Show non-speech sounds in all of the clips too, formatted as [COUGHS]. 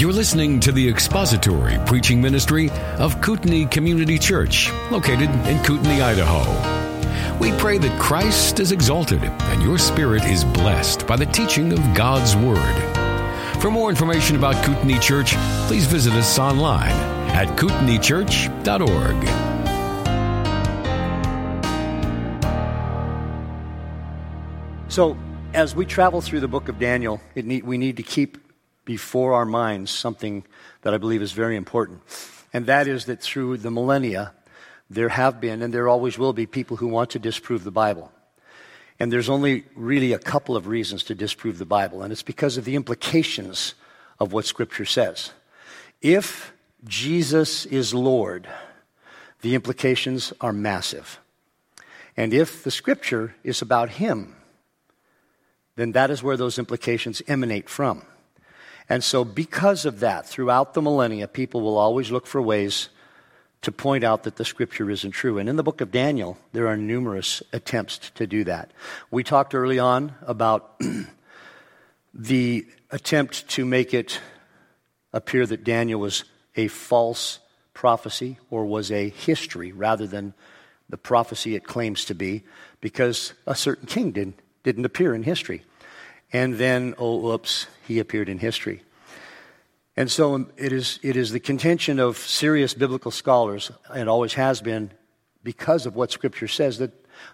You're listening to the expository preaching ministry of Kootenai Community Church, located in Kootenai, Idaho. We pray that Christ is exalted and your spirit is blessed by the teaching of God's Word. For more information about Kootenai Church, please visit us online at kootenaichurch.org. So, as we travel through the book of Daniel, need, we need to keep before our minds something that I believe is very important. And that is that through the millennia, there have been and there always will be people who want to disprove the Bible. And there's only really a couple of reasons to disprove the Bible, and it's because of the implications of what Scripture says. If Jesus is Lord, the implications are massive. And if the Scripture is about Him, then that is where those implications emanate from. And so, because of that, throughout the millennia, people will always look for ways to point out that the scripture isn't true. And in the book of Daniel, there are numerous attempts to do that. We talked early on about [CLEARS THROAT] the attempt to make it appear that Daniel was a false prophecy or was a history rather than the prophecy it claims to be, because a certain king did, didn't appear in history. And then, oh, oops, he appeared in history. And so um, it is, it is the contention of serious biblical scholars, and always has been, because of what Scripture says, that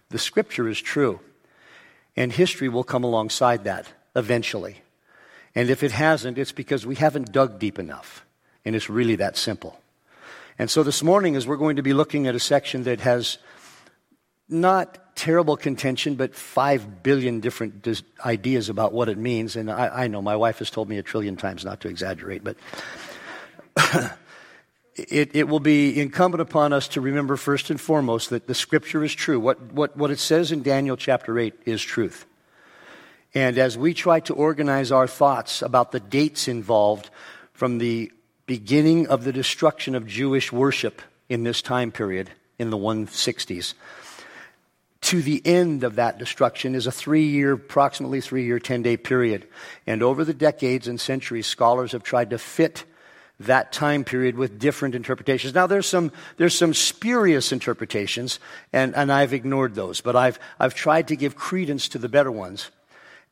the Scripture is true. And history will come alongside that eventually. And if it hasn't, it's because we haven't dug deep enough. And it's really that simple. And so this morning, as we're going to be looking at a section that has not terrible contention, but five billion different dis- ideas about what it means. And I, I, know my wife has told me a trillion times not to exaggerate, but [COUGHS] it, it, will be incumbent upon us to remember first and foremost that the scripture is true. What, what, what it says in Daniel chapter 8 is truth. And as we try to organize our thoughts about the dates involved from the beginning of the destruction of Jewish worship in this time period in the 160s, to the end of that destruction is a three year, approximately three year, 10 day period. And over the decades and centuries, scholars have tried to fit that time period with different interpretations. Now, there's some, there's some spurious interpretations, and, and I've ignored those, but I've, I've tried to give credence to the better ones.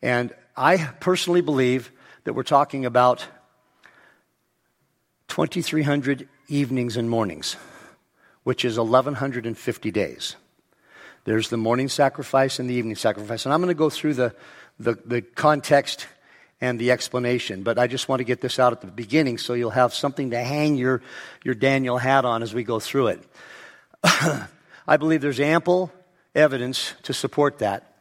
And I personally believe that we're talking about 2,300 evenings and mornings, which is 1,150 days. There's the morning sacrifice and the evening sacrifice. And I'm going to go through the, the, the, context and the explanation, but I just want to get this out at the beginning so you'll have something to hang your, your Daniel hat on as we go through it. [COUGHS] I believe there's ample evidence to support that.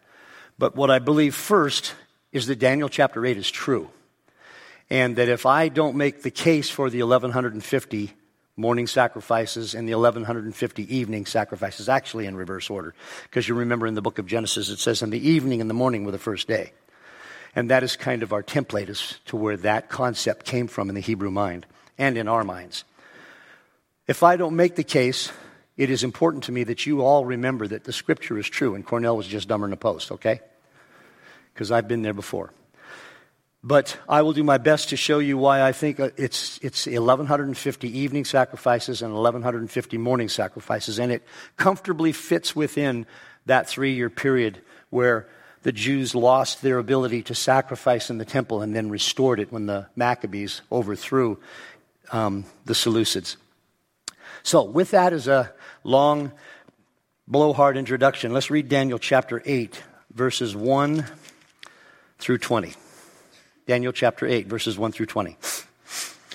But what I believe first is that Daniel chapter 8 is true. And that if I don't make the case for the 1150 morning sacrifices and the 1150 evening sacrifices, actually in reverse order. Because you remember in the book of Genesis, it says, in the evening and the morning were the first day. And that is kind of our template as to where that concept came from in the Hebrew mind and in our minds. If I don't make the case, it is important to me that you all remember that the scripture is true, and Cornell was just dumber than a post, okay? Because I've been there before. But I will do my best to show you why I think uh, it's, it's 1,150 evening sacrifices and 1,150 morning sacrifices. And it comfortably fits within that three year period where the Jews lost their ability to sacrifice in the temple and then restored it when the Maccabees overthrew um, the Seleucids. So, with that as a long, blowhard introduction, let's read Daniel chapter 8, verses 1 through 20. Daniel chapter 8, verses 1 through 20.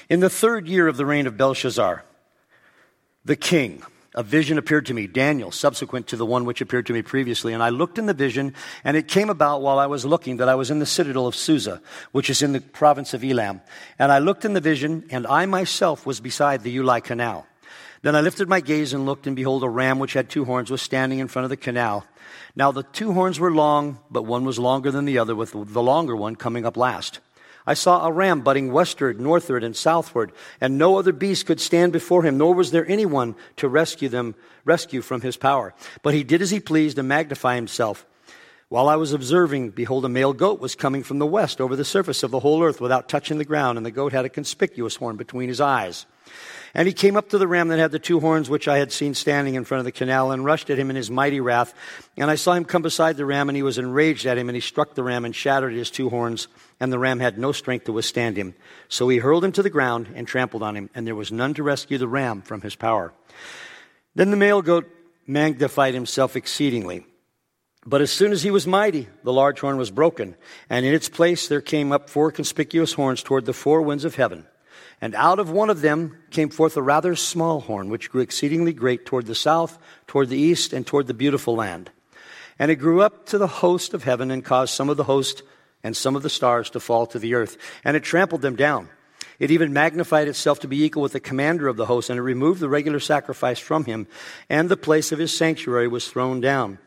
In the third year of the reign of Belshazzar, the king, a vision appeared to me, Daniel, subsequent to the one which appeared to me previously. And I looked in the vision, and it came about while I was looking that I was in the citadel of Susa, which is in the province of Elam. And I looked in the vision, and I myself was beside the Ulai canal. Then I lifted my gaze and looked, and behold, a ram which had two horns was standing in front of the canal. Now the two horns were long, but one was longer than the other, with the longer one coming up last. I saw a ram butting westward, northward, and southward, and no other beast could stand before him, nor was there anyone to rescue them, rescue from his power. But he did as he pleased and magnify himself. While I was observing, behold, a male goat was coming from the west over the surface of the whole earth without touching the ground, and the goat had a conspicuous horn between his eyes. And he came up to the ram that had the two horns, which I had seen standing in front of the canal, and rushed at him in his mighty wrath. And I saw him come beside the ram, and he was enraged at him, and he struck the ram and shattered his two horns, and the ram had no strength to withstand him. So he hurled him to the ground and trampled on him, and there was none to rescue the ram from his power. Then the male goat magnified himself exceedingly. But as soon as he was mighty, the large horn was broken, and in its place there came up four conspicuous horns toward the four winds of heaven. And out of one of them came forth a rather small horn, which grew exceedingly great toward the south, toward the east, and toward the beautiful land. And it grew up to the host of heaven and caused some of the host and some of the stars to fall to the earth. And it trampled them down. It even magnified itself to be equal with the commander of the host, and it removed the regular sacrifice from him, and the place of his sanctuary was thrown down.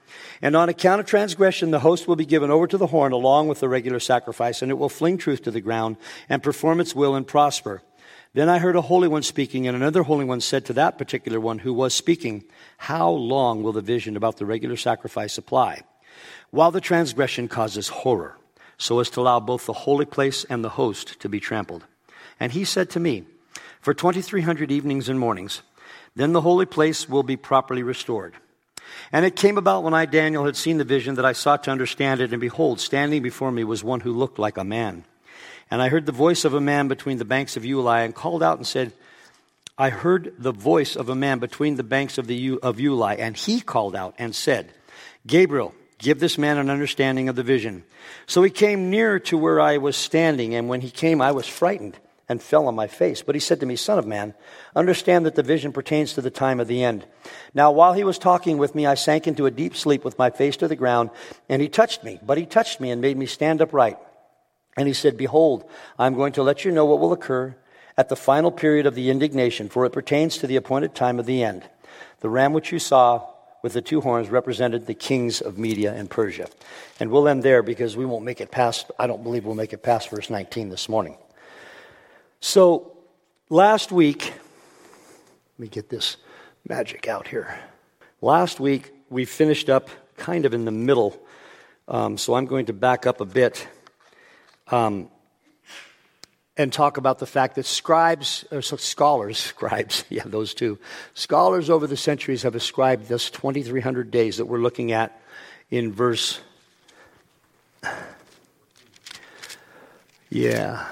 And on account of transgression, the host will be given over to the horn along with the regular sacrifice, and it will fling truth to the ground and perform its will and prosper. Then I heard a holy one speaking, and another holy one said to that particular one who was speaking, How long will the vision about the regular sacrifice apply? While the transgression causes horror, so as to allow both the holy place and the host to be trampled. And he said to me, For 2300 evenings and mornings, then the holy place will be properly restored. And it came about when I, Daniel, had seen the vision that I sought to understand it, and behold, standing before me was one who looked like a man. And I heard the voice of a man between the banks of Ulai, and called out and said, I heard the voice of a man between the banks of, the, of Ulai, and he called out and said, Gabriel, give this man an understanding of the vision. So he came near to where I was standing, and when he came, I was frightened and fell on my face. But he said to me, Son of man, understand that the vision pertains to the time of the end. Now, while he was talking with me, I sank into a deep sleep with my face to the ground, and he touched me. But he touched me and made me stand upright. And he said, Behold, I'm going to let you know what will occur at the final period of the indignation, for it pertains to the appointed time of the end. The ram which you saw with the two horns represented the kings of Media and Persia. And we'll end there because we won't make it past, I don't believe we'll make it past verse 19 this morning. So, last week, let me get this magic out here. Last week, we finished up kind of in the middle, um, so I'm going to back up a bit um, and talk about the fact that scribes, or so scholars, [LAUGHS] scribes, yeah, those two, scholars over the centuries have ascribed this 2,300 days that we're looking at in verse. [SIGHS] Yeah.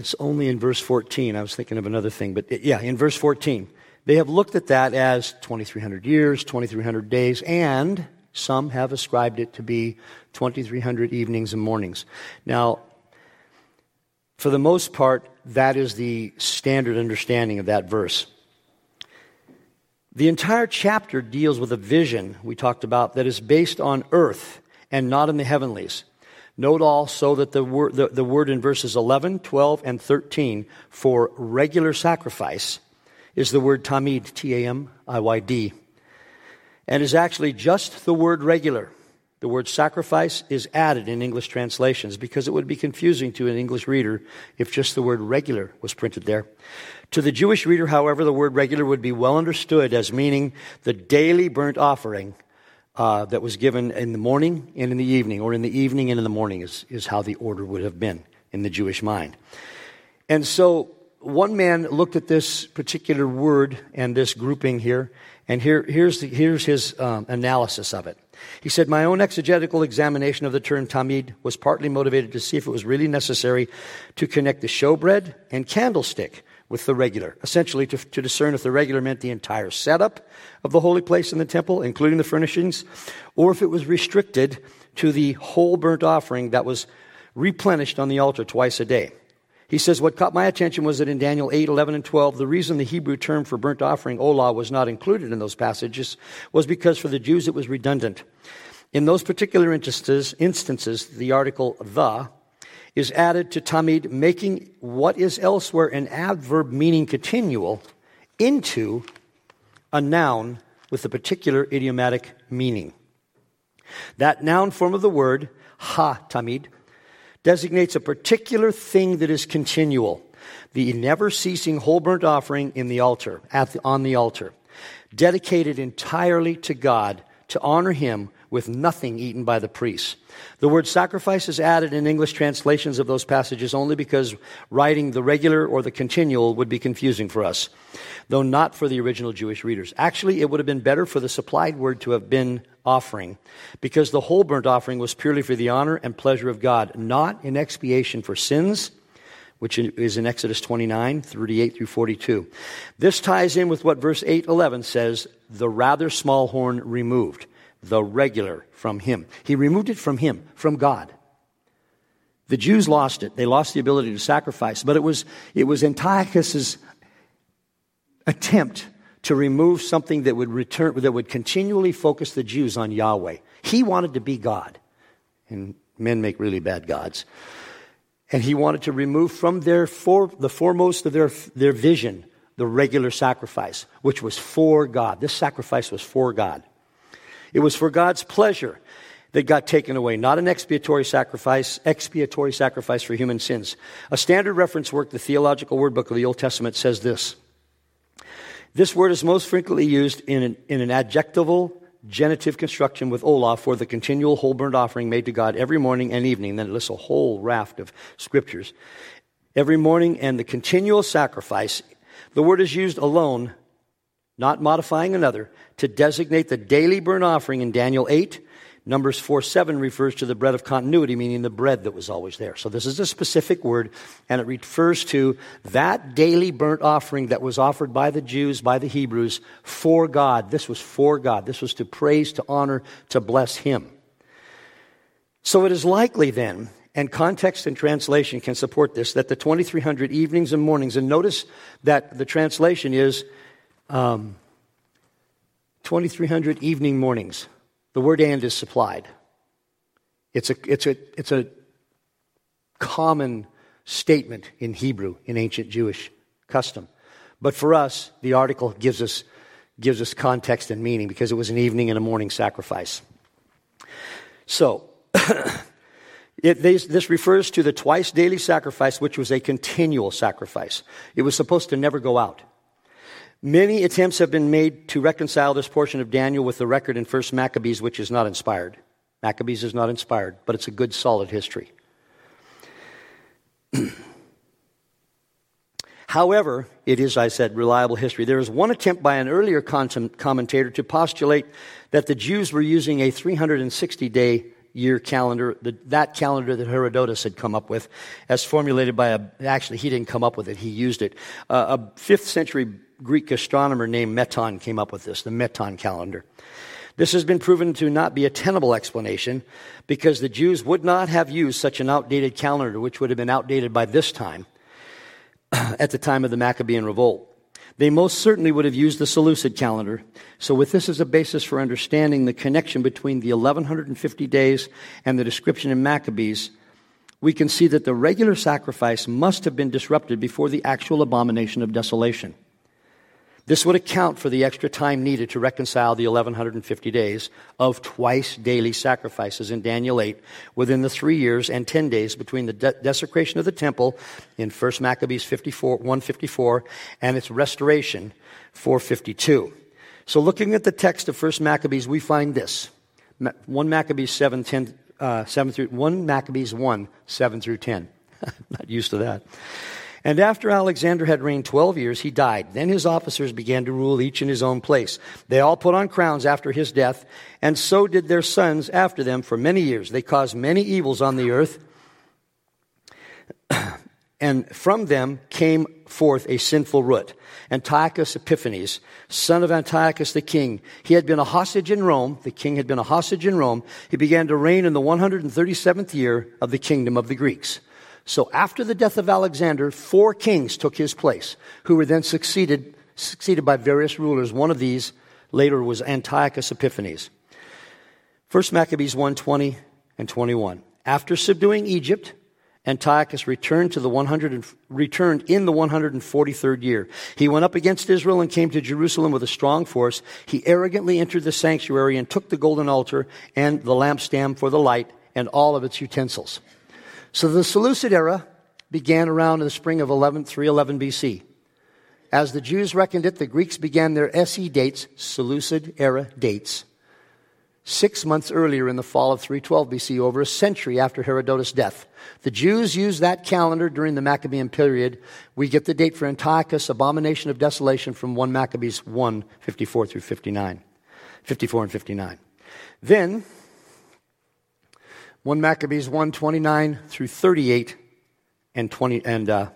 It's only in verse 14. I was thinking of another thing, but it, yeah, in verse 14. They have looked at that as 2,300 years, 2,300 days, and some have ascribed it to be 2,300 evenings and mornings. Now, for the most part, that is the standard understanding of that verse. The entire chapter deals with a vision we talked about that is based on earth and not in the heavenlies. Note also that the word, the, the word in verses 11, 12, and 13 for regular sacrifice is the word tamid, T A M I Y D, and is actually just the word regular. The word sacrifice is added in English translations because it would be confusing to an English reader if just the word regular was printed there. To the Jewish reader, however, the word regular would be well understood as meaning the daily burnt offering uh, that was given in the morning and in the evening, or in the evening and in the morning, is, is how the order would have been in the Jewish mind. And so one man looked at this particular word and this grouping here, and here, here's, the, here's his um, analysis of it. He said, My own exegetical examination of the term tamid was partly motivated to see if it was really necessary to connect the showbread and candlestick with the regular, essentially to, to discern if the regular meant the entire setup of the holy place in the temple, including the furnishings, or if it was restricted to the whole burnt offering that was replenished on the altar twice a day. He says, What caught my attention was that in Daniel 8, 11, and 12, the reason the Hebrew term for burnt offering, olah, was not included in those passages was because for the Jews it was redundant. In those particular instances, instances the article the is added to tamid, making what is elsewhere an adverb meaning continual into a noun with a particular idiomatic meaning. That noun form of the word, ha tamid, designates a particular thing that is continual. The never ceasing whole burnt offering in the altar, the, on the altar, dedicated entirely to God to honor Him with nothing eaten by the priests. The word sacrifice is added in English translations of those passages only because writing the regular or the continual would be confusing for us, though not for the original Jewish readers. Actually, it would have been better for the supplied word to have been offering, because the whole burnt offering was purely for the honor and pleasure of God, not in expiation for sins which is in Exodus 29, 38 through 42. This ties in with what verse 8, 11 says, the rather small horn removed the regular from him. He removed it from him, from God. The Jews lost it. They lost the ability to sacrifice. But it was, it was Antiochus's attempt to remove something that would return, that would continually focus the Jews on Yahweh. He wanted to be God. And men make really bad gods. And he wanted to remove from their for, the foremost of their, their vision the regular sacrifice, which was for God. This sacrifice was for God. It was for God's pleasure that got taken away, not an expiatory sacrifice, expiatory sacrifice for human sins. A standard reference work, the Theological Word Book of the Old Testament, says this. This word is most frequently used in an, in an adjectival genitive construction with olah for the continual whole burnt offering made to God every morning and evening. Then it lists a whole raft of scriptures. Every morning and the continual sacrifice. The word is used alone not modifying another, to designate the daily burnt offering in Daniel 8. Numbers 4 7 refers to the bread of continuity, meaning the bread that was always there. So this is a specific word, and it refers to that daily burnt offering that was offered by the Jews, by the Hebrews, for God. This was for God. This was to praise, to honor, to bless Him. So it is likely then, and context and translation can support this, that the 2300 evenings and mornings, and notice that the translation is um, 2,300 evening mornings. The word and is supplied. It's a, it's, a, it's a common statement in Hebrew, in ancient Jewish custom. But for us, the article gives us, gives us context and meaning because it was an evening and a morning sacrifice. So, [COUGHS] it, this, this refers to the twice daily sacrifice, which was a continual sacrifice. It was supposed to never go out. Many attempts have been made to reconcile this portion of Daniel with the record in 1 Maccabees, which is not inspired. Maccabees is not inspired, but it's a good, solid history. [CLEARS THROAT] However, it is, I said, reliable history. There is one attempt by an earlier commentator to postulate that the Jews were using a 360 day year calendar, the, that calendar that Herodotus had come up with, as formulated by a, actually, he didn't come up with it, he used it. Uh, a fifth century Greek astronomer named Meton came up with this, the Meton calendar. This has been proven to not be a tenable explanation because the Jews would not have used such an outdated calendar, which would have been outdated by this time, [CLEARS THROAT] at the time of the Maccabean revolt. They most certainly would have used the Seleucid calendar. So, with this as a basis for understanding the connection between the 1150 days and the description in Maccabees, we can see that the regular sacrifice must have been disrupted before the actual abomination of desolation. This would account for the extra time needed to reconcile the 1150 days of twice daily sacrifices in Daniel 8 within the three years and 10 days between the de- desecration of the temple in 1 Maccabees 54, 154 and its restoration 452. So looking at the text of 1 Maccabees, we find this. 1 Maccabees 7, 10, uh, 7 through, 1 Maccabees 1, 7 through 10. [LAUGHS] Not used to that. And after Alexander had reigned 12 years, he died. Then his officers began to rule each in his own place. They all put on crowns after his death, and so did their sons after them for many years. They caused many evils on the earth, [COUGHS] and from them came forth a sinful root. Antiochus Epiphanes, son of Antiochus the king. He had been a hostage in Rome. The king had been a hostage in Rome. He began to reign in the 137th year of the kingdom of the Greeks. So after the death of Alexander, four kings took his place, who were then succeeded, succeeded by various rulers. One of these later was Antiochus Epiphanes. First Maccabees 1 20 and 21. After subduing Egypt, Antiochus returned to the 100 and returned in the 143rd year. He went up against Israel and came to Jerusalem with a strong force. He arrogantly entered the sanctuary and took the golden altar and the lampstand for the light and all of its utensils. So the Seleucid era began around in the spring of 11, 311 BC. As the Jews reckoned it, the Greeks began their SE dates, Seleucid era dates, six months earlier in the fall of 312 BC, over a century after Herodotus' death. The Jews used that calendar during the Maccabean period. We get the date for Antiochus' abomination of desolation from 1 Maccabees 1, 54 through 59. 54 and 59. Then, 1 Maccabees 1, 29 through 38 and 20, and uh,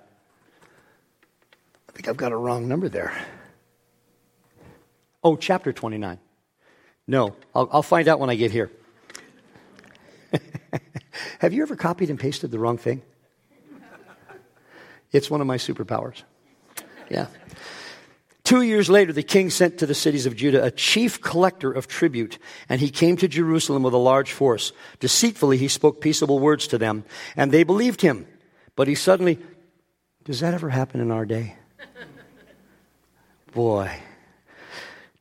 I think I've got a wrong number there. Oh, chapter 29. No, I'll, I'll find out when I get here. [LAUGHS] Have you ever copied and pasted the wrong thing? It's one of my superpowers. Yeah. Two years later, the king sent to the cities of Judah a chief collector of tribute, and he came to Jerusalem with a large force. Deceitfully, he spoke peaceable words to them, and they believed him. But he suddenly, does that ever happen in our day? [LAUGHS] Boy,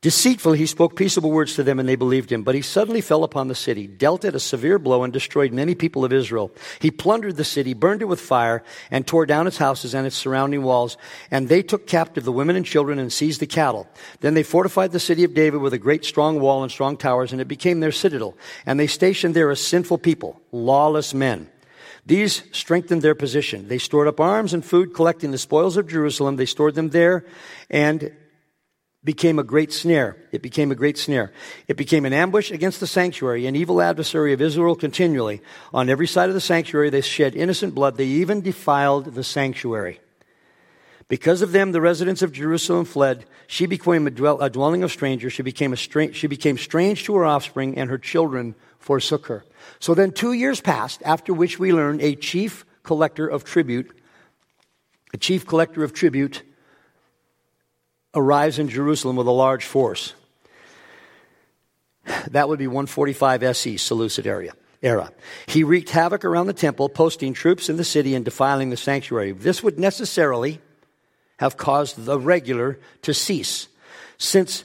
Deceitfully, he spoke peaceable words to them, and they believed him. But he suddenly fell upon the city, dealt it a severe blow, and destroyed many people of Israel. He plundered the city, burned it with fire, and tore down its houses and its surrounding walls. And they took captive the women and children and seized the cattle. Then they fortified the city of David with a great strong wall and strong towers, and it became their citadel. And they stationed there a sinful people, lawless men. These strengthened their position. They stored up arms and food, collecting the spoils of Jerusalem. They stored them there, and became a great snare. It became a great snare. It became an ambush against the sanctuary, an evil adversary of Israel continually. On every side of the sanctuary, they shed innocent blood. They even defiled the sanctuary. Because of them, the residents of Jerusalem fled. She became a, dwell, a dwelling of strangers. She became, stra- she became strange to her offspring, and her children forsook her. So then, two years passed, after which we learned a chief collector of tribute, a chief collector of tribute arrives in Jerusalem with a large force. That would be 145 SE, Seleucid area. Era. He wreaked havoc around the temple, posting troops in the city and defiling the sanctuary. This would necessarily have caused the regular to cease, since,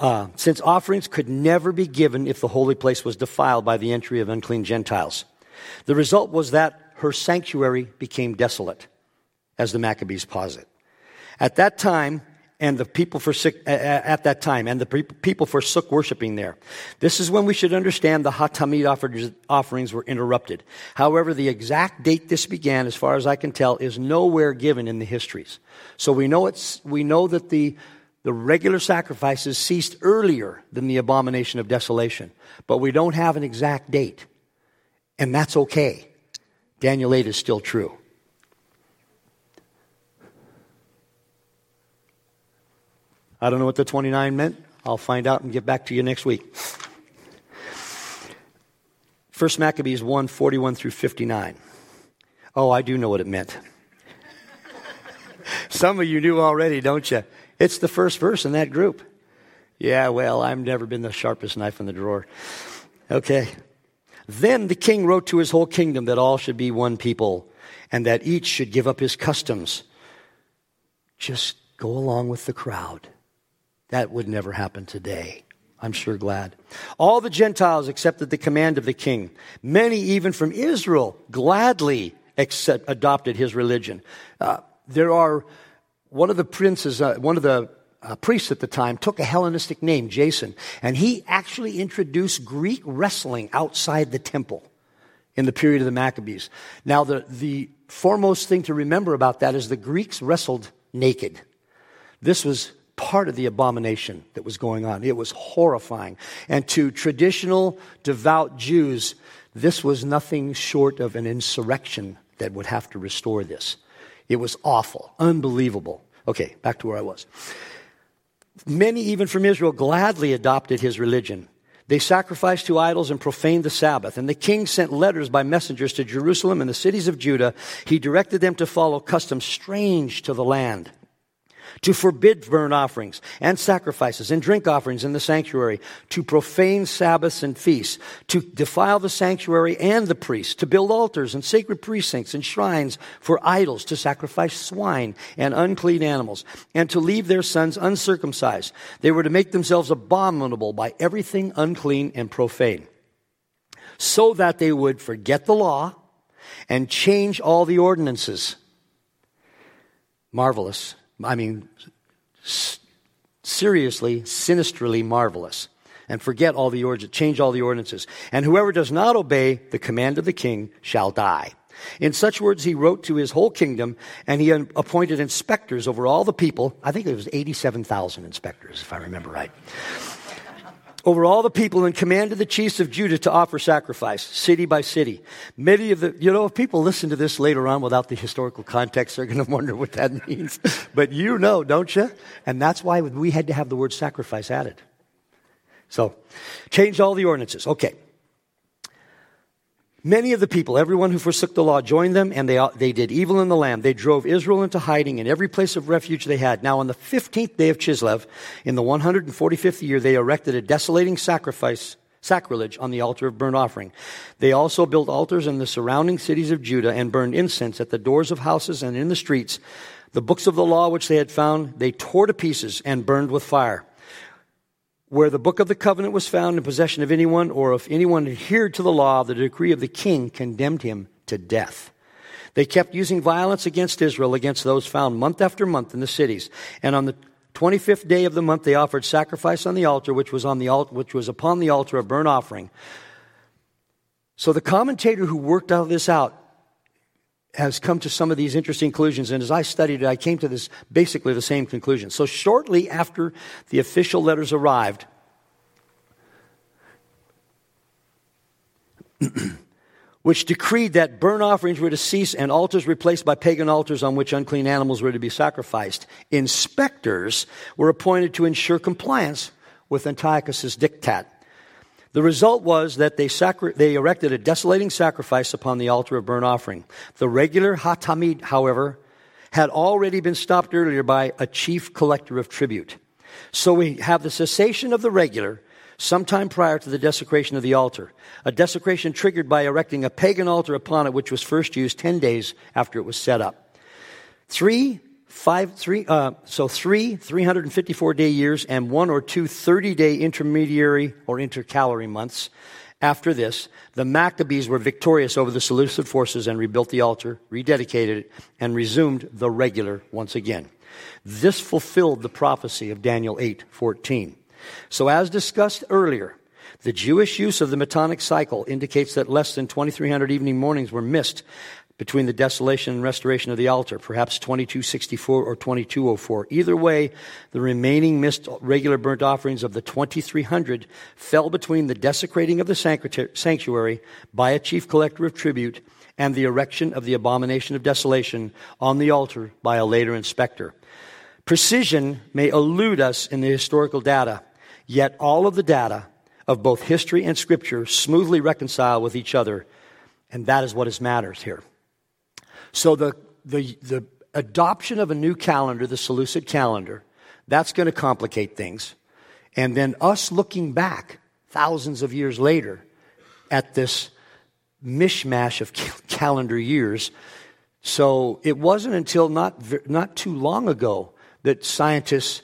uh, since offerings could never be given if the holy place was defiled by the entry of unclean Gentiles. The result was that her sanctuary became desolate, as the Maccabees posit. At that time, and the people forsook, at that time, and the people forsook worshiping there. This is when we should understand the Hatamid offerings were interrupted. However, the exact date this began, as far as I can tell, is nowhere given in the histories. So we know it's, we know that the, the regular sacrifices ceased earlier than the abomination of desolation, but we don't have an exact date. And that's okay. Daniel 8 is still true. I don't know what the 29 meant. I'll find out and get back to you next week. First Maccabees 1 41 through 59. Oh, I do know what it meant. [LAUGHS] Some of you knew already, don't you? It's the first verse in that group. Yeah, well, I've never been the sharpest knife in the drawer. Okay. Then the king wrote to his whole kingdom that all should be one people and that each should give up his customs. Just go along with the crowd. That would never happen today. I'm sure glad. All the Gentiles accepted the command of the king. Many, even from Israel, gladly accept, adopted his religion. Uh, there are one of the princes, uh, one of the uh, priests at the time, took a Hellenistic name, Jason, and he actually introduced Greek wrestling outside the temple in the period of the Maccabees. Now, the, the foremost thing to remember about that is the Greeks wrestled naked. This was part of the abomination that was going on. It was horrifying. And to traditional devout Jews, this was nothing short of an insurrection that would have to restore this. It was awful, unbelievable. Okay, back to where I was. Many, even from Israel, gladly adopted his religion. They sacrificed to idols and profaned the Sabbath. And the king sent letters by messengers to Jerusalem and the cities of Judah. He directed them to follow customs strange to the land to forbid burnt offerings and sacrifices and drink offerings in the sanctuary, to profane Sabbaths and feasts, to defile the sanctuary and the priests, to build altars and sacred precincts and shrines for idols, to sacrifice swine and unclean animals, and to leave their sons uncircumcised. They were to make themselves abominable by everything unclean and profane, so that they would forget the law and change all the ordinances. Marvelous I mean, seriously, sinisterly marvelous. and forget all the ordinances, change all the ordinances. And whoever does not obey the command of the king shall die. In such words, he wrote to his whole kingdom, and he appointed inspectors over all the people. I think it was 87,000 inspectors, if I remember right over all the people and commanded the chiefs of Judah to offer sacrifice, city by city. Many of the, you know, if people listen to this later on without the historical context, they're going [LAUGHS] to wonder what that means. but you know, don't you? And that's why we had to have the word sacrifice added. So, change all the ordinances. Okay. Many of the people, everyone who forsook the law, joined them, and they, they did evil in the land. They drove Israel into hiding in every place of refuge they had. Now, on the 15th day of Chislev, in the 145th year, they erected a desolating sacrifice, sacrilege on the altar of burnt offering. They also built altars in the surrounding cities of Judah and burned incense at the doors of houses and in the streets. The books of the law which they had found, they tore to pieces and burned with fire where the book of the covenant was found in possession of anyone, or if anyone adhered to the law, the decree of the king condemned him to death. They kept using violence against Israel, against those found month after month in the cities. And on the 25th day of the month, they offered sacrifice on the altar, which was, on the altar, which was upon the altar of burnt offering. So the commentator who worked all this out has come to some of these interesting conclusions. And as I studied it, I came to this basically the same conclusion. So shortly after the official letters arrived, [CLEARS THROAT] which decreed that burnt offerings were to cease and altars replaced by pagan altars on which unclean animals were to be sacrificed. Inspectors were appointed to ensure compliance with Antiochus's diktat. The result was that they, sacri- they erected a desolating sacrifice upon the altar of burnt offering. The regular Hatamid, however, had already been stopped earlier by a chief collector of tribute. So we have the cessation of the regular sometime prior to the desecration of the altar. A desecration triggered by erecting a pagan altar upon it, which was first used 10 days after it was set up. Three five, three, uh, so three 354 day years and one or two 30 day intermediary or intercalary months. After this, the Maccabees were victorious over the Seleucid forces and rebuilt the altar, rededicated it, and resumed the regular once again. This fulfilled the prophecy of Daniel 8:14. So as discussed earlier, the Jewish use of the Metonic cycle indicates that less than 2300 evening mornings were missed between the desolation and restoration of the altar, perhaps 2264 or 2204. Either way, the remaining missed regular burnt offerings of the 2300 fell between the desecrating of the sanctuary by a chief collector of tribute and the erection of the abomination of desolation on the altar by a later inspector. Precision may elude us in the historical data, yet all of the data of both history and scripture smoothly reconcile with each other, and that is what is matters here. So the, the, the adoption of a new calendar, the Seleucid calendar, that's going to complicate things. And then us looking back thousands of years later at this mishmash of calendar years. So it wasn't until not, not too long ago that scientists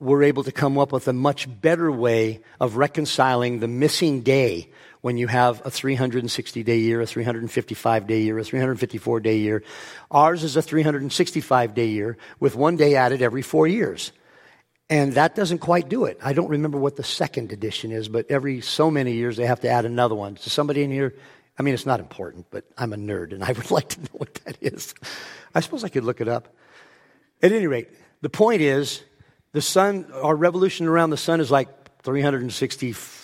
were able to come up with a much better way of reconciling the missing day when you have a 360 day year, a 355 day year, a 354 day year. Ours is a 365 day year with one day added every four years. And that doesn't quite do it. I don't remember what the second edition is, but every so many years they have to add another one. So somebody in here, I mean, it's not important, but I'm a nerd and I would like to know [LAUGHS] what that is. I suppose I could look it up. At any rate, the point is the sun, our revolution around the sun is like 364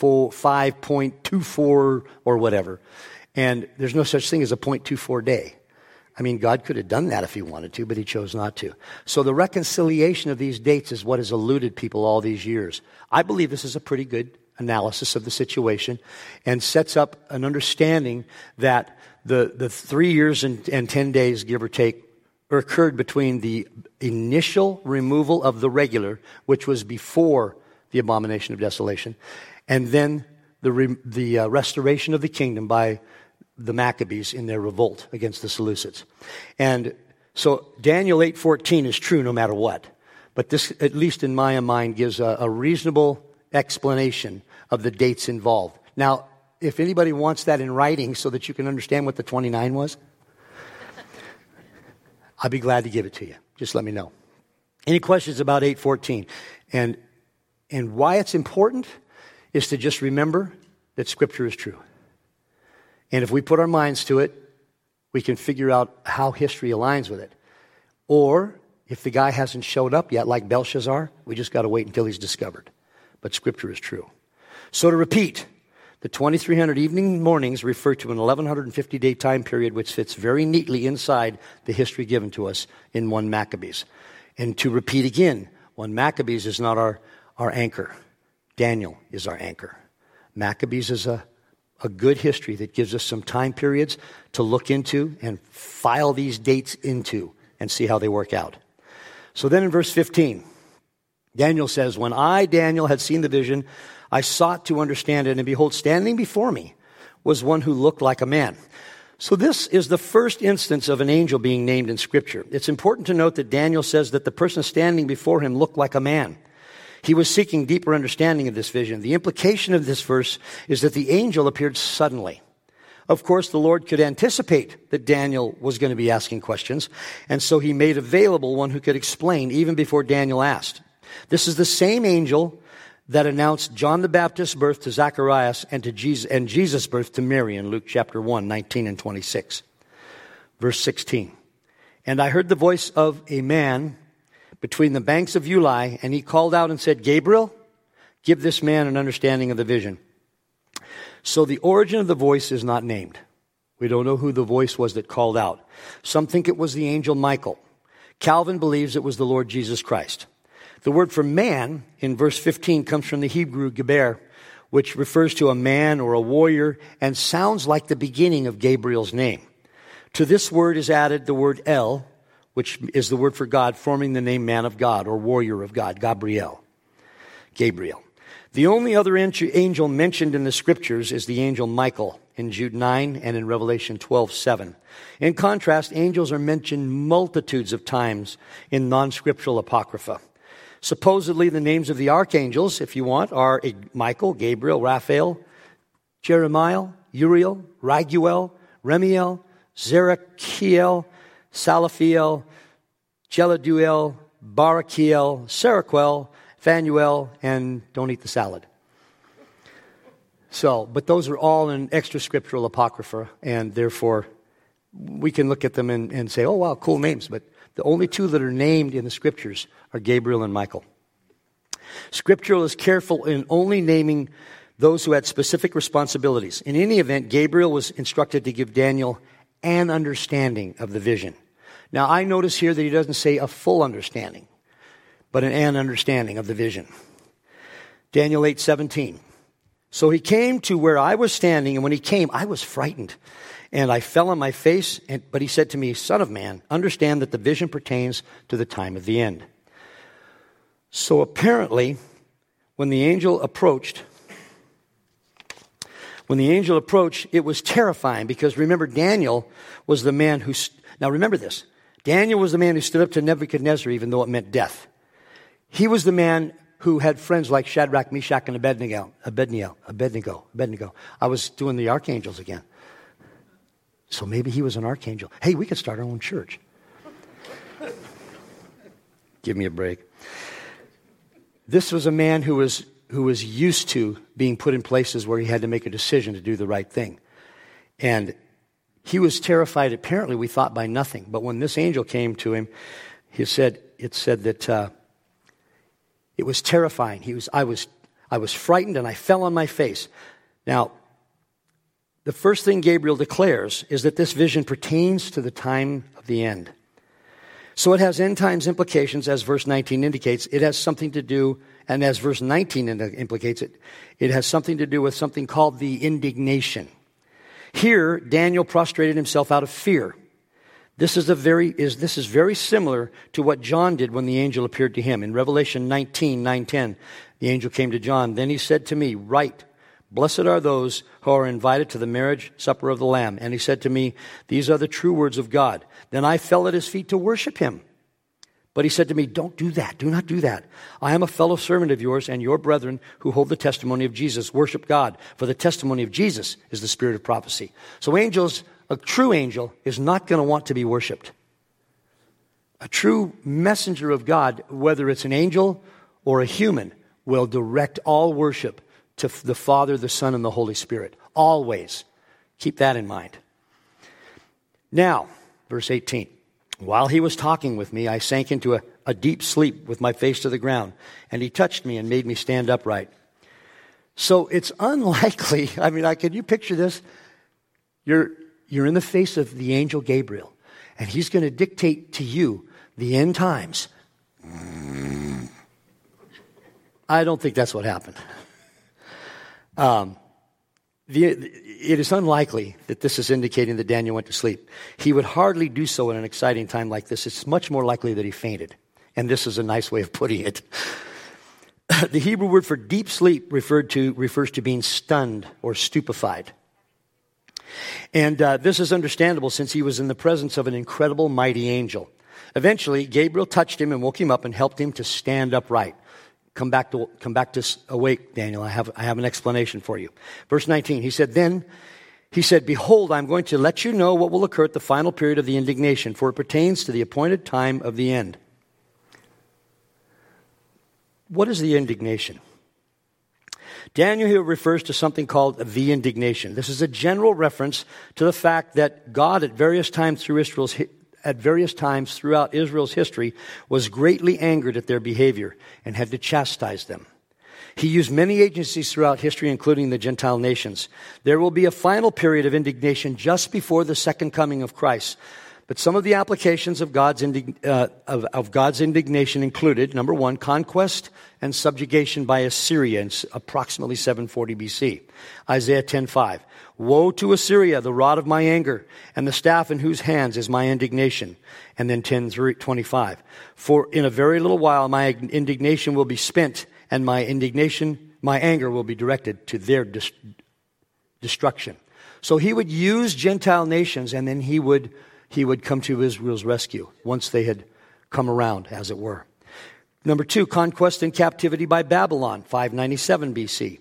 5.24 or whatever. And there's no such thing as a 0.24 day. I mean, God could have done that if he wanted to, but he chose not to. So the reconciliation of these dates is what has eluded people all these years. I believe this is a pretty good analysis of the situation and sets up an understanding that the, the three years and, and 10 days, give or take, occurred between the initial removal of the regular, which was before the abomination of desolation, and then the, re- the uh, restoration of the kingdom by the Maccabees in their revolt against the Seleucids. And so Daniel 8:14 is true no matter what. But this, at least in my mind, gives a, a reasonable explanation of the dates involved. Now, if anybody wants that in writing so that you can understand what the 29 was, [LAUGHS] I'd be glad to give it to you. Just let me know. Any questions about 814 and, and why it's important? Is to just remember that Scripture is true. And if we put our minds to it, we can figure out how history aligns with it. Or if the guy hasn't showed up yet, like Belshazzar, we just got to wait until he's discovered. But Scripture is true. So to repeat, the 2300 evening mornings refer to an 1150 day time period which fits very neatly inside the history given to us in 1 Maccabees. And to repeat again, 1 Maccabees is not our, our anchor. Daniel is our anchor. Maccabees is a, a good history that gives us some time periods to look into and file these dates into and see how they work out. So then in verse 15, Daniel says, When I, Daniel, had seen the vision, I sought to understand it, and behold, standing before me was one who looked like a man. So this is the first instance of an angel being named in Scripture. It's important to note that Daniel says that the person standing before him looked like a man. He was seeking deeper understanding of this vision. The implication of this verse is that the angel appeared suddenly. Of course, the Lord could anticipate that Daniel was going to be asking questions, and so he made available one who could explain even before Daniel asked. This is the same angel that announced John the Baptist's birth to Zacharias and, to Jesus, and Jesus' birth to Mary in Luke chapter 1, 19 and 26. Verse 16. And I heard the voice of a man between the banks of Ulai, and he called out and said, Gabriel, give this man an understanding of the vision. So the origin of the voice is not named. We don't know who the voice was that called out. Some think it was the angel Michael. Calvin believes it was the Lord Jesus Christ. The word for man in verse 15 comes from the Hebrew geber, which refers to a man or a warrior and sounds like the beginning of Gabriel's name. To this word is added the word El, which is the word for God, forming the name man of God or warrior of God, Gabriel. Gabriel. The only other angel mentioned in the scriptures is the angel Michael in Jude 9 and in Revelation 12 7. In contrast, angels are mentioned multitudes of times in non scriptural apocrypha. Supposedly, the names of the archangels, if you want, are Michael, Gabriel, Raphael, Jeremiah, Uriel, Raguel, Remiel, Zerachiel, Salathiel, Jeliduel, Barachiel, Seraquel, Phanuel, and don't eat the salad. So, but those are all in extra scriptural apocrypha, and therefore we can look at them and, and say, oh, wow, cool names. But the only two that are named in the scriptures are Gabriel and Michael. Scriptural is careful in only naming those who had specific responsibilities. In any event, Gabriel was instructed to give Daniel an understanding of the vision. Now, I notice here that he doesn't say a full understanding, but an, an understanding of the vision. Daniel 8 17. So he came to where I was standing, and when he came, I was frightened. And I fell on my face, and, but he said to me, Son of man, understand that the vision pertains to the time of the end. So apparently, when the angel approached, when the angel approached, it was terrifying because remember, Daniel was the man who, now remember this Daniel was the man who stood up to Nebuchadnezzar even though it meant death. He was the man who had friends like Shadrach, Meshach, and Abednego. Abednego, Abednego, Abednego. I was doing the archangels again. So maybe he was an archangel. Hey, we could start our own church. Give me a break. This was a man who was, who was used to being put in places where he had to make a decision to do the right thing. And he was terrified, apparently, we thought, by nothing. But when this angel came to him, he said, it said that uh, it was terrifying. He was, I, was, I was frightened and I fell on my face. Now, the first thing Gabriel declares is that this vision pertains to the time of the end. So it has end times implications, as verse 19 indicates. It has something to do, and as verse 19 implicates it, it has something to do with something called the indignation. Here, Daniel prostrated himself out of fear. This is, a very, is, this is very similar to what John did when the angel appeared to him. In Revelation 19, 9, 10, the angel came to John. Then he said to me, Write, Blessed are those who are invited to the marriage supper of the Lamb. And he said to me, These are the true words of God. Then I fell at his feet to worship him. But he said to me, Don't do that. Do not do that. I am a fellow servant of yours and your brethren who hold the testimony of Jesus. Worship God, for the testimony of Jesus is the spirit of prophecy. So, angels, a true angel is not going to want to be worshiped. A true messenger of God, whether it's an angel or a human, will direct all worship to the Father, the Son, and the Holy Spirit. Always. Keep that in mind. Now, verse 18. While he was talking with me, I sank into a, a deep sleep with my face to the ground, and he touched me and made me stand upright. So it's [LAUGHS] unlikely. I mean, I, can you picture this? You're, you're in the face of the angel Gabriel, and he's going to dictate to you the end times. I don't think that's what happened. Um, the, it is unlikely that this is indicating that Daniel went to sleep. He would hardly do so in an exciting time like this. It's much more likely that he fainted. And this is a nice way of putting it. [LAUGHS] the Hebrew word for deep sleep referred to, refers to being stunned or stupefied. And uh, this is understandable since he was in the presence of an incredible, mighty angel. Eventually, Gabriel touched him and woke him up and helped him to stand upright. Come back to, come back to awake, Daniel. I have, I have an explanation for you. Verse 19, he said, Then he said, Behold, I'm going to let you know what will occur at the final period of the indignation, for it pertains to the appointed time of the end. What is the indignation? Daniel here refers to something called the indignation. This is a general reference to the fact that God, at various times through Israel's at various times throughout Israel's history, was greatly angered at their behavior and had to chastise them. He used many agencies throughout history, including the Gentile nations. There will be a final period of indignation just before the second coming of Christ. But some of the applications of God's, uh, of, of God's indignation included number one, conquest and subjugation by Assyria in approximately 740 BC. Isaiah 10:5. Woe to Assyria, the rod of my anger, and the staff in whose hands is my indignation. And then 10:25. For in a very little while my indignation will be spent, and my indignation, my anger will be directed to their dis- destruction. So he would use Gentile nations, and then he would he would come to Israel's rescue once they had come around, as it were. Number two, conquest and captivity by Babylon, 597 BC.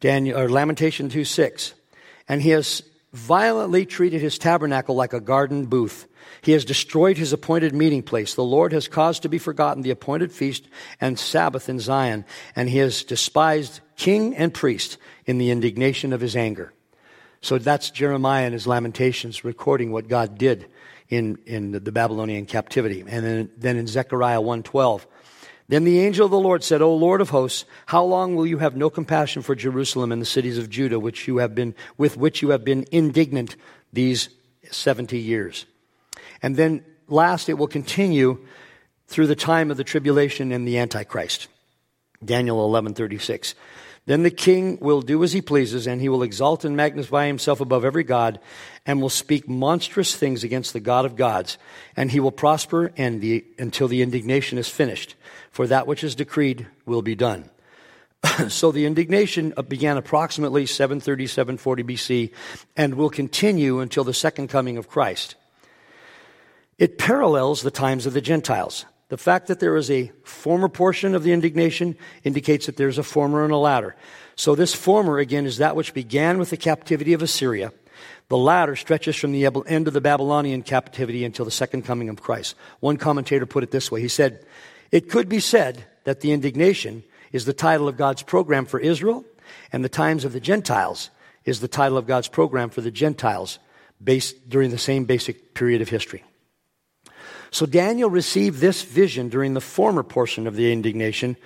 Daniel, or Lamentation 2 6. And he has violently treated his tabernacle like a garden booth. He has destroyed his appointed meeting place. The Lord has caused to be forgotten the appointed feast and Sabbath in Zion, and he has despised king and priest in the indignation of his anger. So that's Jeremiah in his Lamentations recording what God did in, in the Babylonian captivity. And then, then in Zechariah 1.12, then the angel of the Lord said, O Lord of hosts, how long will you have no compassion for Jerusalem and the cities of Judah, which you have been, with which you have been indignant these 70 years? And then last, it will continue through the time of the tribulation and the Antichrist. Daniel 11:36. Then the king will do as he pleases, and he will exalt and magnify himself above every God, and will speak monstrous things against the God of gods. And he will prosper and the, until the indignation is finished, for that which is decreed will be done. [CLEARS THROAT] so the indignation uh, began approximately 730, 740 BC, and will continue until the second coming of Christ. It parallels the times of the Gentiles. The fact that there is a former portion of the indignation indicates that there's a former and a latter. So this former, again, is that which began with the captivity of Assyria. The latter stretches from the end of the Babylonian captivity until the second coming of Christ. One commentator put it this way. He said, It could be said that the indignation is the title of God's program for Israel, and the times of the Gentiles is the title of God's program for the Gentiles based during the same basic period of history. So Daniel received this vision during the former portion of the indignation,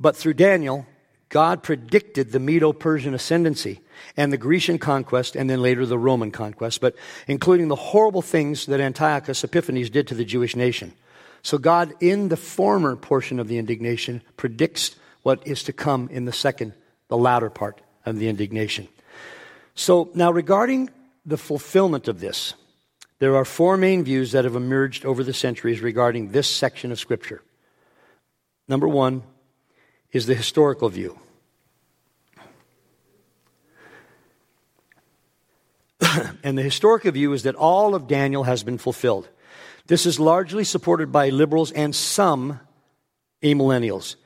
but through Daniel, God predicted the Medo Persian ascendancy and the Grecian conquest and then later the Roman conquest, but including the horrible things that Antiochus Epiphanes did to the Jewish nation. So God, in the former portion of the indignation, predicts what is to come in the second, the latter part of the indignation. So now regarding the fulfillment of this, there are four main views that have emerged over the centuries regarding this section of Scripture. Number one is the historical view. [COUGHS] and the historical view is that all of Daniel has been fulfilled. This is largely supported by liberals and some amillennials.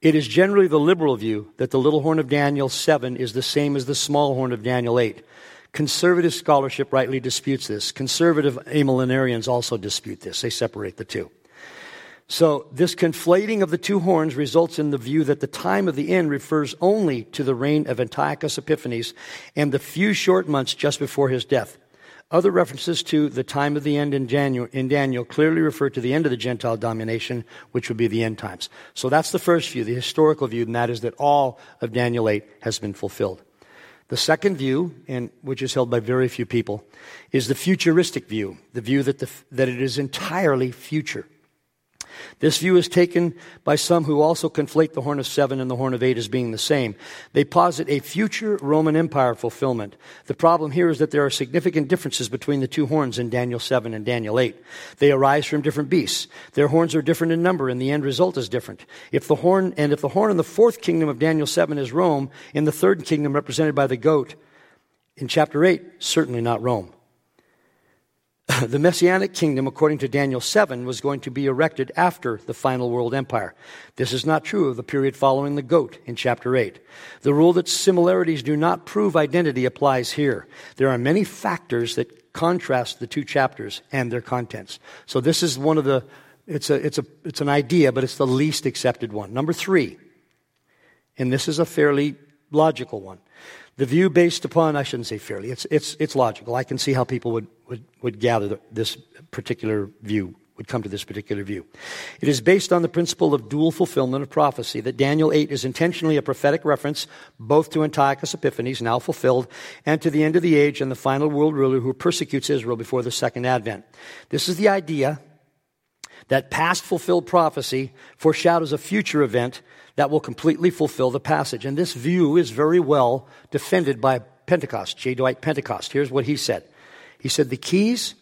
It is generally the liberal view that the little horn of Daniel 7 is the same as the small horn of Daniel 8. Conservative scholarship rightly disputes this. Conservative amillenarians also dispute this. They separate the two. So, this conflating of the two horns results in the view that the time of the end refers only to the reign of Antiochus Epiphanes and the few short months just before his death. Other references to the time of the end in Daniel, in Daniel, clearly refer to the end of the Gentile domination, which would be the end times. So that's the first view, the historical view, and that is that all of Daniel 8 has been fulfilled. The second view, and which is held by very few people, is the futuristic view, the view that, the, that it is entirely future. This view is taken by some who also conflate the horn of seven and the horn of eight as being the same. They posit a future Roman Empire fulfillment. The problem here is that there are significant differences between the two horns in Daniel 7 and Daniel 8. They arise from different beasts. Their horns are different in number and the end result is different. If the horn, and if the horn in the fourth kingdom of Daniel 7 is Rome, in the third kingdom represented by the goat, in chapter 8, certainly not Rome. [CLEARS THROAT] the Messianic kingdom, according to Daniel 7, was going to be erected after the final world empire. This is not true of the period following the goat in chapter 8. The rule that similarities do not prove identity applies here. There are many factors that contrast the two chapters and their contents. So this is one of the, it's, a, it's, a, it's an idea, but it's the least accepted one. Number three, and this is a fairly logical one. The view based upon, I shouldn't say fairly, it's, it's, it's logical. I can see how people would, would, would gather this particular view, would come to this particular view. It is based on the principle of dual fulfillment of prophecy, that Daniel 8 is intentionally a prophetic reference both to Antiochus Epiphanes, now fulfilled, and to the end of the age and the final world ruler who persecutes Israel before the second advent. This is the idea that past fulfilled prophecy foreshadows a future event that will completely fulfill the passage. And this view is very well defended by Pentecost, J. Dwight Pentecost. Here's what he said. He said, The keys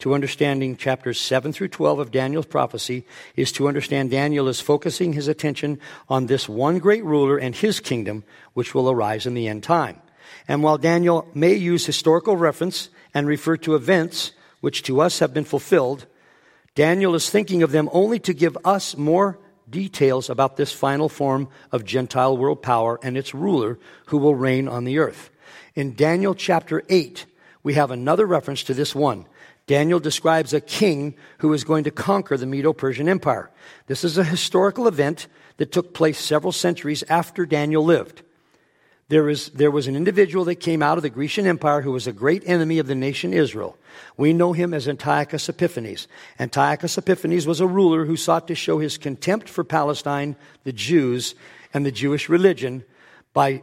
to understanding chapters 7 through 12 of Daniel's prophecy is to understand Daniel is focusing his attention on this one great ruler and his kingdom, which will arise in the end time. And while Daniel may use historical reference and refer to events which to us have been fulfilled, Daniel is thinking of them only to give us more details about this final form of Gentile world power and its ruler who will reign on the earth. In Daniel chapter 8, we have another reference to this one. Daniel describes a king who is going to conquer the Medo Persian Empire. This is a historical event that took place several centuries after Daniel lived. There, is, there was an individual that came out of the Grecian Empire who was a great enemy of the nation Israel. We know him as Antiochus Epiphanes. Antiochus Epiphanes was a ruler who sought to show his contempt for Palestine, the Jews, and the Jewish religion by,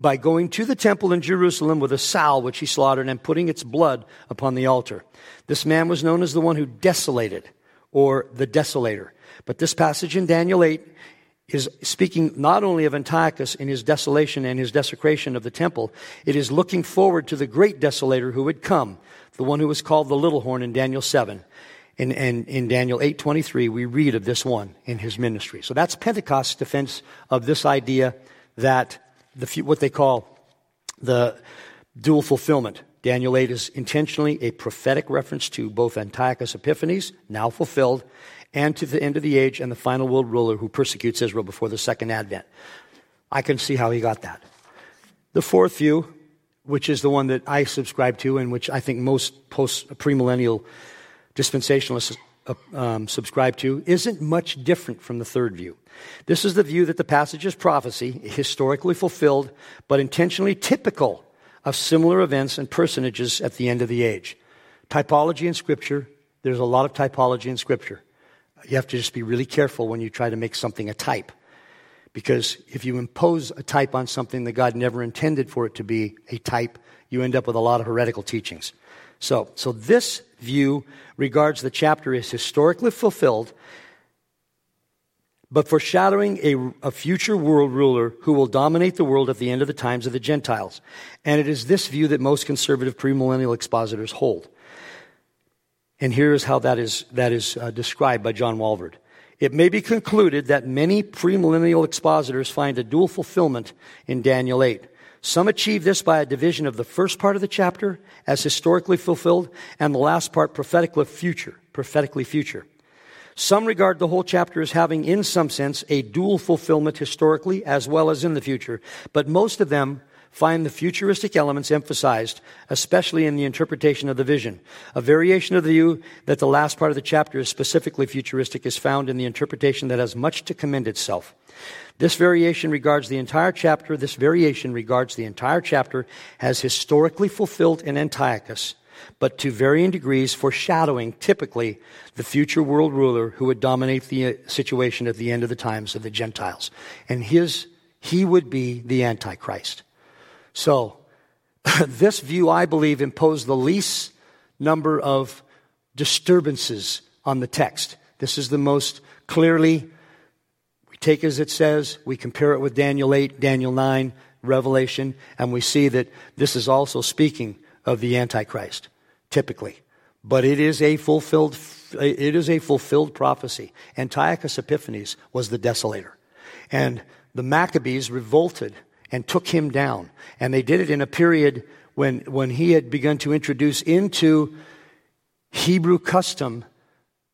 by going to the temple in Jerusalem with a sow which he slaughtered and putting its blood upon the altar. This man was known as the one who desolated, or the desolator. But this passage in Daniel 8 is speaking not only of Antiochus in his desolation and his desecration of the temple, it is looking forward to the great desolator who would come, the one who was called the little horn in Daniel 7. And, and in Daniel 8:23, we read of this one in his ministry. So that's Pentecost's defense of this idea that the, what they call the dual fulfillment. Daniel 8 is intentionally a prophetic reference to both Antiochus Epiphanes, now fulfilled, and to the end of the age and the final world ruler who persecutes Israel before the second advent. I can see how he got that. The fourth view, which is the one that I subscribe to and which I think most post premillennial dispensationalists uh, um, subscribe to, isn't much different from the third view. This is the view that the passage is prophecy, historically fulfilled, but intentionally typical of similar events and personages at the end of the age. Typology in Scripture, there's a lot of typology in Scripture. You have to just be really careful when you try to make something a type. Because if you impose a type on something that God never intended for it to be a type, you end up with a lot of heretical teachings. So, so this view regards the chapter as historically fulfilled, but foreshadowing a, a future world ruler who will dominate the world at the end of the times of the Gentiles. And it is this view that most conservative premillennial expositors hold. And here is how that is, that is uh, described by John Walvoord. It may be concluded that many premillennial expositors find a dual fulfillment in Daniel 8. Some achieve this by a division of the first part of the chapter as historically fulfilled and the last part prophetically future, prophetically future. Some regard the whole chapter as having, in some sense, a dual fulfillment historically as well as in the future, but most of them find the futuristic elements emphasized, especially in the interpretation of the vision. A variation of the view that the last part of the chapter is specifically futuristic is found in the interpretation that has much to commend itself. This variation regards the entire chapter, this variation regards the entire chapter as historically fulfilled in Antiochus, but to varying degrees foreshadowing typically the future world ruler who would dominate the uh, situation at the end of the times of the Gentiles. And his, he would be the Antichrist. So, [LAUGHS] this view, I believe, imposed the least number of disturbances on the text. This is the most clearly, we take as it says, we compare it with Daniel 8, Daniel 9, Revelation, and we see that this is also speaking of the Antichrist, typically. But it is a fulfilled, it is a fulfilled prophecy. Antiochus Epiphanes was the desolator. And the Maccabees revolted and took him down. And they did it in a period when, when he had begun to introduce into Hebrew custom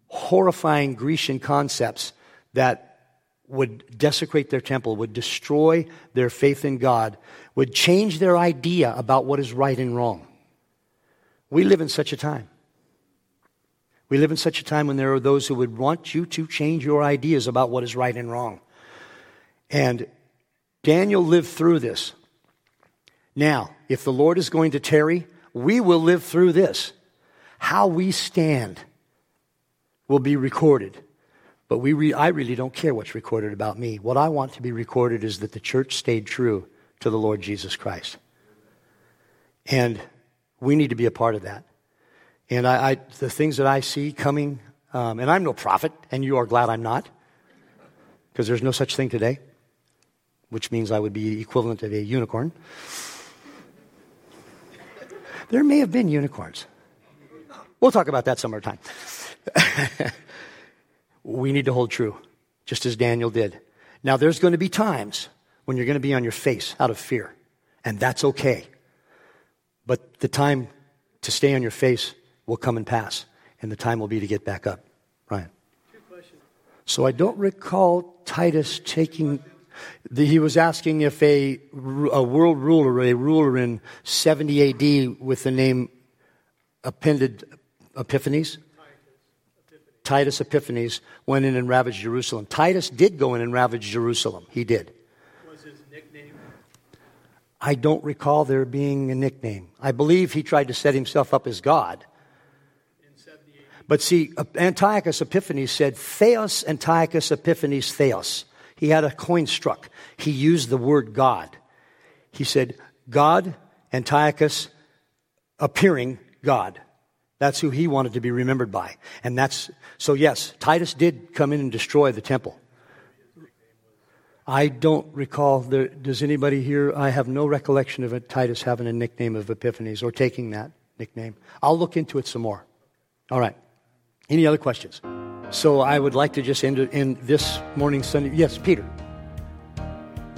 horrifying Grecian concepts that would desecrate their temple, would destroy their faith in God, would change their idea about what is right and wrong. We live in such a time. We live in such a time when there are those who would want you to change your ideas about what is right and wrong. And Daniel lived through this. Now, if the Lord is going to tarry, we will live through this. How we stand will be recorded. But we re- I really don't care what's recorded about me. What I want to be recorded is that the church stayed true to the Lord Jesus Christ. And we need to be a part of that. And I, I the things that I see coming, um, and I'm no prophet, and you are glad I'm not, because there's no such thing today which means I would be equivalent of a unicorn. There may have been unicorns. We'll talk about that some other time. [LAUGHS] we need to hold true, just as Daniel did. Now, there's going to be times when you're going to be on your face out of fear, and that's okay. But the time to stay on your face will come and pass, and the time will be to get back up. Ryan. So I don't recall Titus taking the, he was asking if a, a world ruler, a ruler in 70 AD with the name appended Epiphanes, Titus Epiphanes went in and ravaged Jerusalem. Titus did go in and ravage Jerusalem. He did. Was his nickname? I don't recall there being a nickname. I believe he tried to set himself up as God. But see, Antiochus Epiphanes said, Theos Antiochus Epiphanes Theos. He had a coin struck. He used the word God. He said, God, Antiochus, appearing God. That's who he wanted to be remembered by. And that's, so yes, Titus did come in and destroy the temple. I don't recall, there, does anybody here, I have no recollection of a Titus having a nickname of Epiphanes or taking that nickname. I'll look into it some more. All right. Any other questions? So I would like to just end in this morning Sunday. Yes, Peter.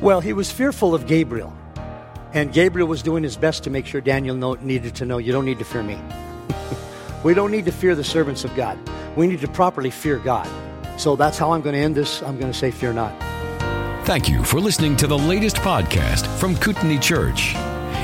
Well, he was fearful of Gabriel. And Gabriel was doing his best to make sure Daniel know, needed to know, you don't need to fear me. [LAUGHS] we don't need to fear the servants of God. We need to properly fear God. So that's how I'm going to end this. I'm going to say, fear not. Thank you for listening to the latest podcast from Kootenai Church.